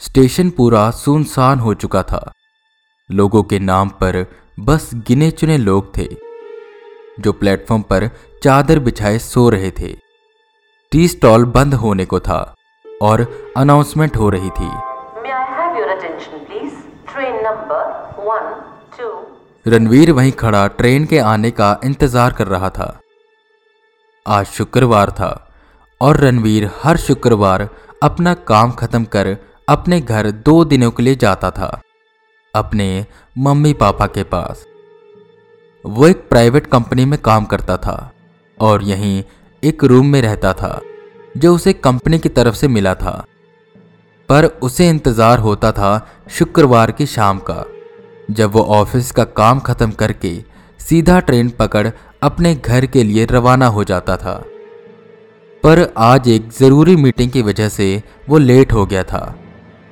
Station पूरा सुनसान हो चुका था। लोगों के नाम पर बस गिने चुने लोग थे जो प्लेटफॉर्म पर चादर बिछाए सो रहे थे। टी स्टॉल बंद होने को था और अनाउंसमेंट हो रही थी. रणवीर वहीं खड़ा ट्रेन के आने का इंतज़ार कर रहा था। आज शुक्रवार था और रणवीर हर शुक्रवार अपना काम खत्म कर अपने घर दो दिनों के लिए जाता था, अपने मम्मी पापा के पास। वो एक प्राइवेट कंपनी में काम करता था और यहीं एक रूम में रहता था, जो उसे कंपनी की तरफ़ से मिला था। पर उसे इंतज़ार होता था शुक्रवार की शाम का, जब वो ऑफ़िस का काम खत्म करके सीधा ट्रेन पकड़ अपने घर के लिए रवाना हो जाता था। पर आज एक ज़रूरी मीटिंग की वजह से वो लेट हो गया था।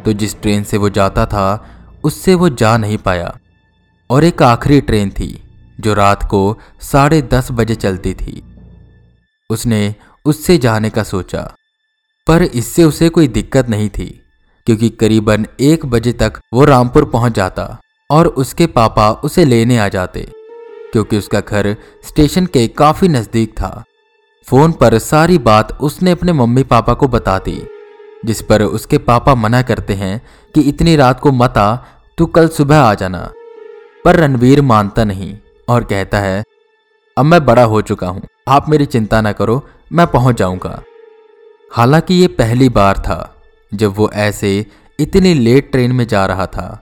तो जिस ट्रेन से वो जाता था, उससे वो जा नहीं पाया। और एक आखिरी ट्रेन थी, जो रात को साढ़े दस बजे चलती थी। उसने उससे जाने का सोचा, पर इससे उसे कोई दिक्कत नहीं थी, क्योंकि करीबन एक बजे तक वो रामपुर पहुँच जाता, और उसके पापा उसे लेने आ जाते, क्योंकि उसका घर स्टेशन के काफ़ी नज़दीक था। फ़ोन पर सारी बात उसने अपने मम्मी पापा को बता दी। जिस पर उसके पापा मना करते हैं कि इतनी रात को मत आ तू कल सुबह आ जाना। पर रणवीर मानता नहीं और कहता है, अब मैं बड़ा हो चुका हूँ। आप मेरी चिंता ना करो, मैं पहुँच जाऊँगा। हालाँकि ये पहली बार था जब वो ऐसे इतनी लेट ट्रेन में जा रहा था।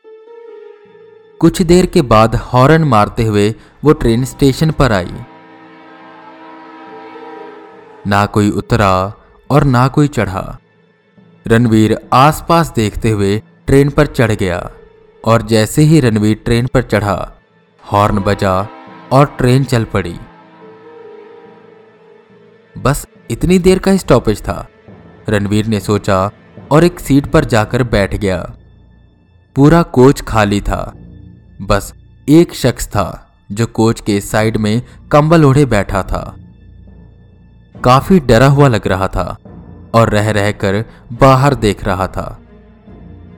कुछ देर के बाद हॉर्न मारते हुए वो ट्रेन स्टेशन पर आई। ना कोई उतरा और ना कोई चढ़ा। रणवीर आसपास देखते हुए ट्रेन पर चढ़ गया और जैसे ही रणवीर ट्रेन पर चढ़ा, हॉर्न बजा और ट्रेन चल पड़ी। बस इतनी देर का स्टॉपेज था। रणवीर ने सोचा और एक सीट पर जाकर बैठ गया। पूरा कोच खाली था। बस एक शख्स था जो कोच के साइड में कंबल ओढ़े बैठा था। काफ़ी डरा हुआ लग रहा था। और रह रहकर बाहर देख रहा था।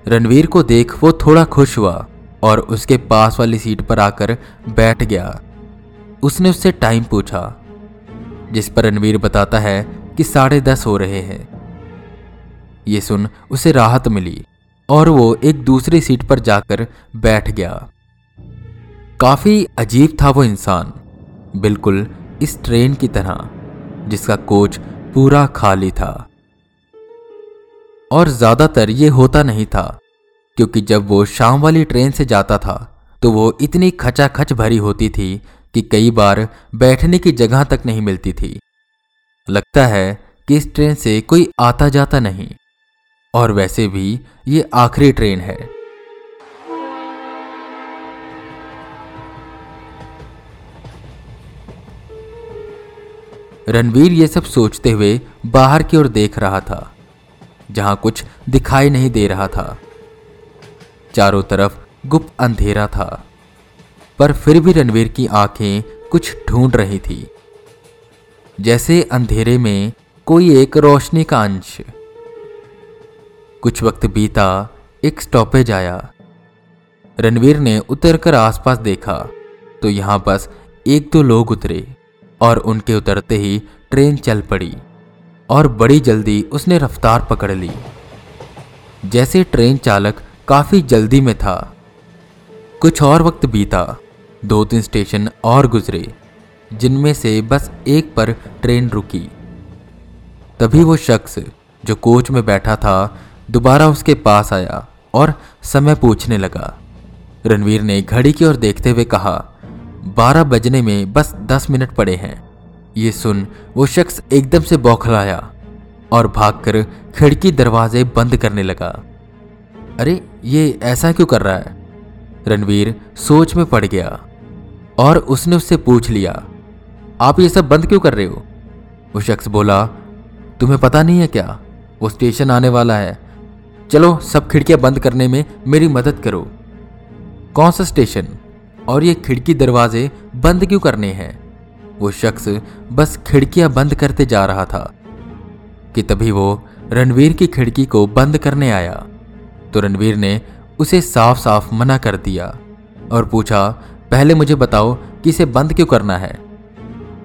रणवीर को देख वो थोड़ा खुश हुआ और उसके पास वाली सीट पर आकर बैठ गया। उसने उससे टाइम पूछा, जिस पर रणवीर बताता है कि साढ़े दस हो रहे हैं। ये सुन उसे राहत मिली और वो एक दूसरी सीट पर जाकर बैठ गया। काफ़ी अजीब था वो इंसान, बिल्कुल इस ट्रेन की तरह, जिसका कोच पूरा खाली था। और ज़्यादातर ये होता नहीं था, क्योंकि जब वो शाम वाली ट्रेन से जाता था तो वो इतनी खचाखच भरी होती थी कि कई बार बैठने की जगह तक नहीं मिलती थी। लगता है कि इस ट्रेन से कोई आता जाता नहीं, और वैसे भी ये आखिरी ट्रेन है। रणवीर ये सब सोचते हुए बाहर की ओर देख रहा था। जहाँ कुछ दिखाई नहीं दे रहा था। चारों तरफ़ गुप्त अंधेरा था, पर फिर भी रणवीर की आँखें कुछ ढूंढ रही थी। जैसे अंधेरे में कोई एक रोशनी का अंश। कुछ वक्त बीता, एक स्टॉपेज आया। रणवीर ने उतरकर आसपास देखा तो यहाँ बस एक दो लोग उतरे, और उनके उतरते ही ट्रेन चल पड़ी। और बड़ी जल्दी उसने रफ्तार पकड़ ली। जैसे ट्रेन चालक काफ़ी जल्दी में था। कुछ और वक्त बीता। दो तीन स्टेशन और गुजरे, जिनमें से बस एक पर ट्रेन रुकी। तभी वो शख्स, जो कोच में बैठा था, दोबारा उसके पास आया और समय पूछने लगा। रणवीर ने घड़ी की ओर देखते हुए कहा, बारह बजने में बस दस मिनट पड़े हैं। ये सुन वो शख्स एकदम से बौखलाया और भागकर खिड़की दरवाजे बंद करने लगा। अरे, ये ऐसा क्यों कर रहा है? रणवीर सोच में पड़ गया और उसने उससे पूछ लिया, आप ये सब बंद क्यों कर रहे हो? वो शख्स बोला, तुम्हें पता नहीं है क्या? वो स्टेशन आने वाला है। चलो, सब खिड़कियाँ बंद करने में मेरी मदद करो। कौन सा स्टेशन? और ये खिड़की दरवाजे बंद क्यों करने हैं? वो शख्स बस खिड़कियाँ बंद करते जा रहा था कि तभी वो रणवीर की खिड़की को बंद करने आया। तो रणवीर ने उसे साफ़ साफ़ मना कर दिया और पूछा, पहले मुझे बताओ कि इसे बंद क्यों करना है?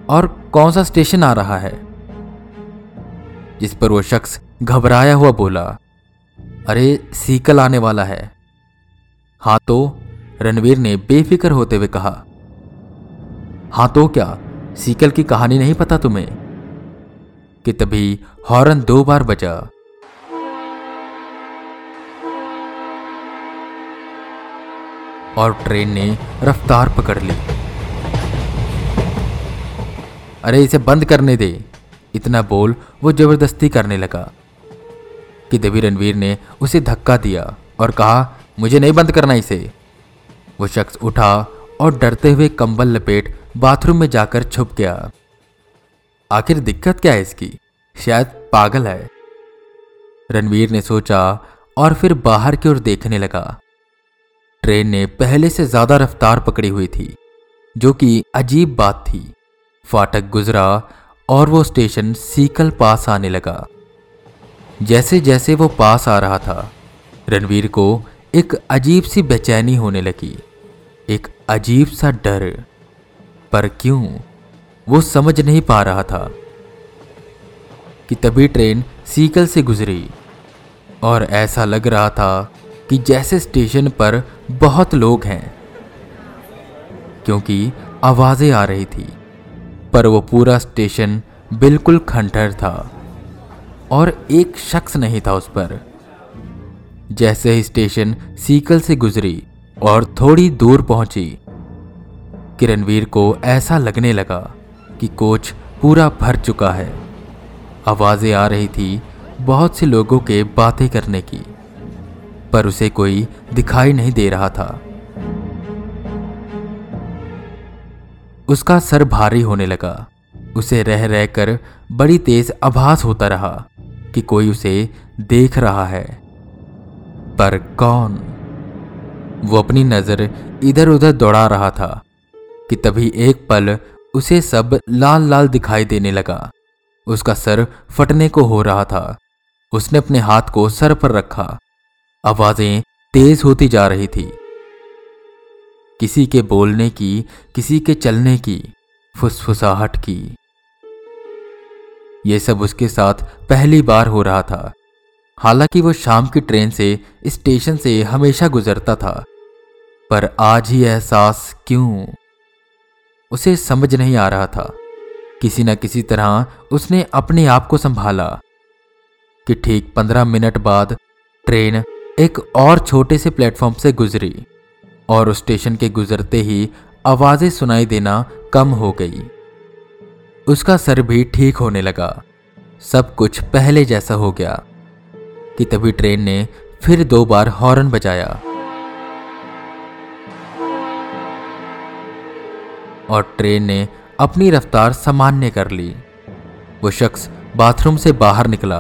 और कौन सा स्टेशन आ रहा है? जिस पर वो शख्स घबराया हुआ बोला, अरे, सीकल आने वाला है। हाँ तो रणवीर ने बेफिक्र होते हुए कहा हाँ तो क्या? सीकल की कहानी नहीं पता तुम्हें? कि तभी हॉर्न दो बार बजा। और ट्रेन ने रफ्तार पकड़ ली। अरे, इसे बंद करने दे। इतना बोल वो ज़बरदस्ती करने लगा कि देवी रणवीर ने उसे धक्का दिया और कहा, मुझे नहीं बंद करना इसे। वो शख्स उठा और डरते हुए कंबल लपेट बाथरूम में जाकर छुप गया। आखिर दिक्कत क्या है इसकी? शायद पागल है। रणवीर ने सोचा और फिर बाहर की ओर देखने लगा। ट्रेन ने पहले से ज़्यादा रफ्तार पकड़ी हुई थी, जो कि अजीब बात थी। फाटक गुजरा और वो स्टेशन सीकल पास आने लगा। जैसे जैसे वो पास आ रहा था, रणवीर को एक अजीब सी बेचैनी होने लगी। एक अजीब सा डर। पर क्यों? वो समझ नहीं पा रहा था कि तभी ट्रेन सीकल से गुजरी और ऐसा लग रहा था कि जैसे स्टेशन पर बहुत लोग हैं, क्योंकि आवाज़ें आ रही थी, पर वो पूरा स्टेशन बिल्कुल खंडर था और एक शख्स नहीं था उस पर। जैसे ही स्टेशन सीकल से गुजरी और थोड़ी दूर पहुँची किरणवीर को ऐसा लगने लगा कि कोच पूरा भर चुका है। आवाज़ें आ रही थी बहुत से लोगों के बातें करने की, पर उसे कोई दिखाई नहीं दे रहा था। उसका सर भारी होने लगा। उसे रह रहकर बड़ी तेज आभास होता रहा कि कोई उसे देख रहा है। पर कौन? वो अपनी नज़र इधर उधर दौड़ा रहा था। कि तभी एक पल उसे सब लाल लाल दिखाई देने लगा। उसका सर फटने को हो रहा था। उसने अपने हाथ को सर पर रखा। आवाज़ें तेज होती जा रही थी। किसी के बोलने की, किसी के चलने की, फुसफुसाहट की। यह सब उसके साथ पहली बार हो रहा था। हालाँकि वो शाम की ट्रेन से स्टेशन से हमेशा गुजरता था। पर आज ही एहसास क्यों? उसे समझ नहीं आ रहा था। किसी न किसी तरह उसने अपने आप को संभाला कि ठीक पंद्रह मिनट बाद ट्रेन एक और छोटे से प्लेटफॉर्म से गुजरी और उस स्टेशन के गुजरते ही आवाज़ें सुनाई देना कम हो गई। उसका सर भी ठीक होने लगा। सब कुछ पहले जैसा हो गया कि तभी ट्रेन ने फिर दो बार हॉर्न बजाया। और ट्रेन ने अपनी रफ्तार सामान्य कर ली। वो शख्स बाथरूम से बाहर निकला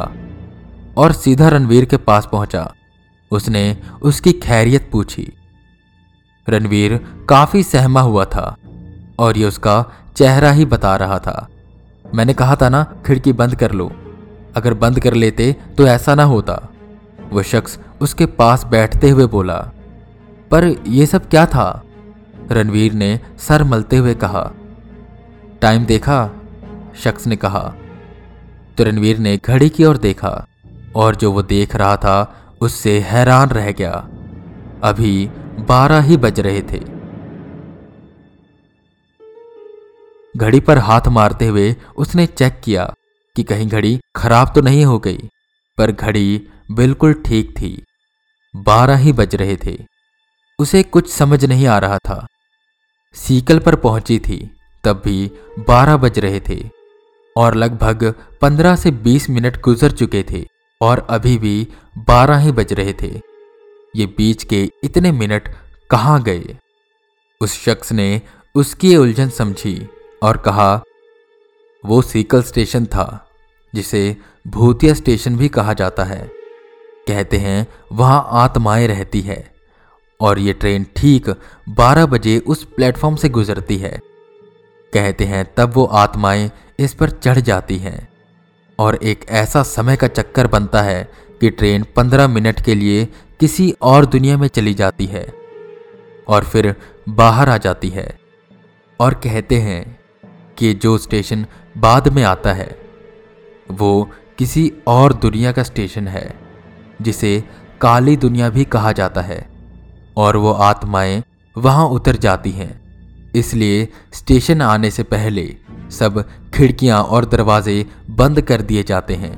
और सीधा रणवीर के पास पहुँचा। उसने उसकी खैरियत पूछी। रणवीर काफ़ी सहमा हुआ था और ये उसका चेहरा ही बता रहा था। मैंने कहा था ना, खिड़की बंद कर लो। अगर बंद कर लेते तो ऐसा ना होता। वह शख्स उसके पास बैठते हुए बोला, पर यह सब क्या था? रणवीर ने सर मलते हुए कहा, टाइम देखा? शख्स ने कहा। तो रणवीर ने घड़ी की ओर देखा और जो वो देख रहा था, उससे हैरान रह गया। अभी बारह ही बज रहे थे। घड़ी पर हाथ मारते हुए उसने चेक किया कि कहीं घड़ी खराब तो नहीं हो गई, पर घड़ी बिल्कुल ठीक थी। बारह ही बज रहे थे। उसे कुछ समझ नहीं आ रहा था। सीकल पर पहुँची थी, तब भी बारह बज रहे थे और लगभग पंद्रह से बीस मिनट गुजर चुके थे और अभी भी बारह ही बज रहे थे। ये बीच के इतने मिनट कहाँ गए? उस शख्स ने उसकी उलझन समझी और कहा, वो सीकल स्टेशन था, जिसे भूतिया स्टेशन भी कहा जाता है। कहते हैं, वहाँ आत्माएँ रहती है। और ये ट्रेन ठीक 12 बजे उस प्लेटफॉर्म से गुजरती है। कहते हैं, तब वो आत्माएँ इस पर चढ़ जाती हैं। और एक ऐसा समय का चक्कर बनता है कि ट्रेन पंद्रह मिनट के लिए किसी और दुनिया में चली जाती है और फिर बाहर आ जाती है। और कहते हैं कि जो स्टेशन बाद में आता है, वो किसी और दुनिया का स्टेशन है, जिसे काली दुनिया भी कहा जाता है। और वो आत्माएँ वहाँ उतर जाती हैं। इसलिए स्टेशन आने से पहले सब खिड़कियाँ और दरवाजे बंद कर दिए जाते हैं।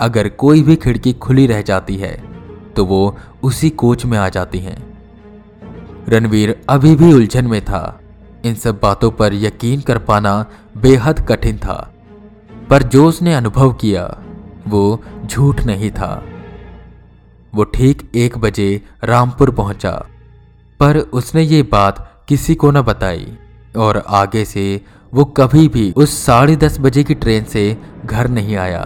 अगर कोई भी खिड़की खुली रह जाती है तो वो उसी कोच में आ जाती हैं। रणवीर अभी भी उलझन में था। इन सब बातों पर यकीन कर पाना बेहद कठिन था। पर जो उसने अनुभव किया, वो झूठ नहीं था। वो ठीक एक बजे रामपुर पहुँचा। पर उसने ये बात किसी को न बताई, और आगे से वो कभी भी उस साढ़े दस बजे की ट्रेन से घर नहीं आया।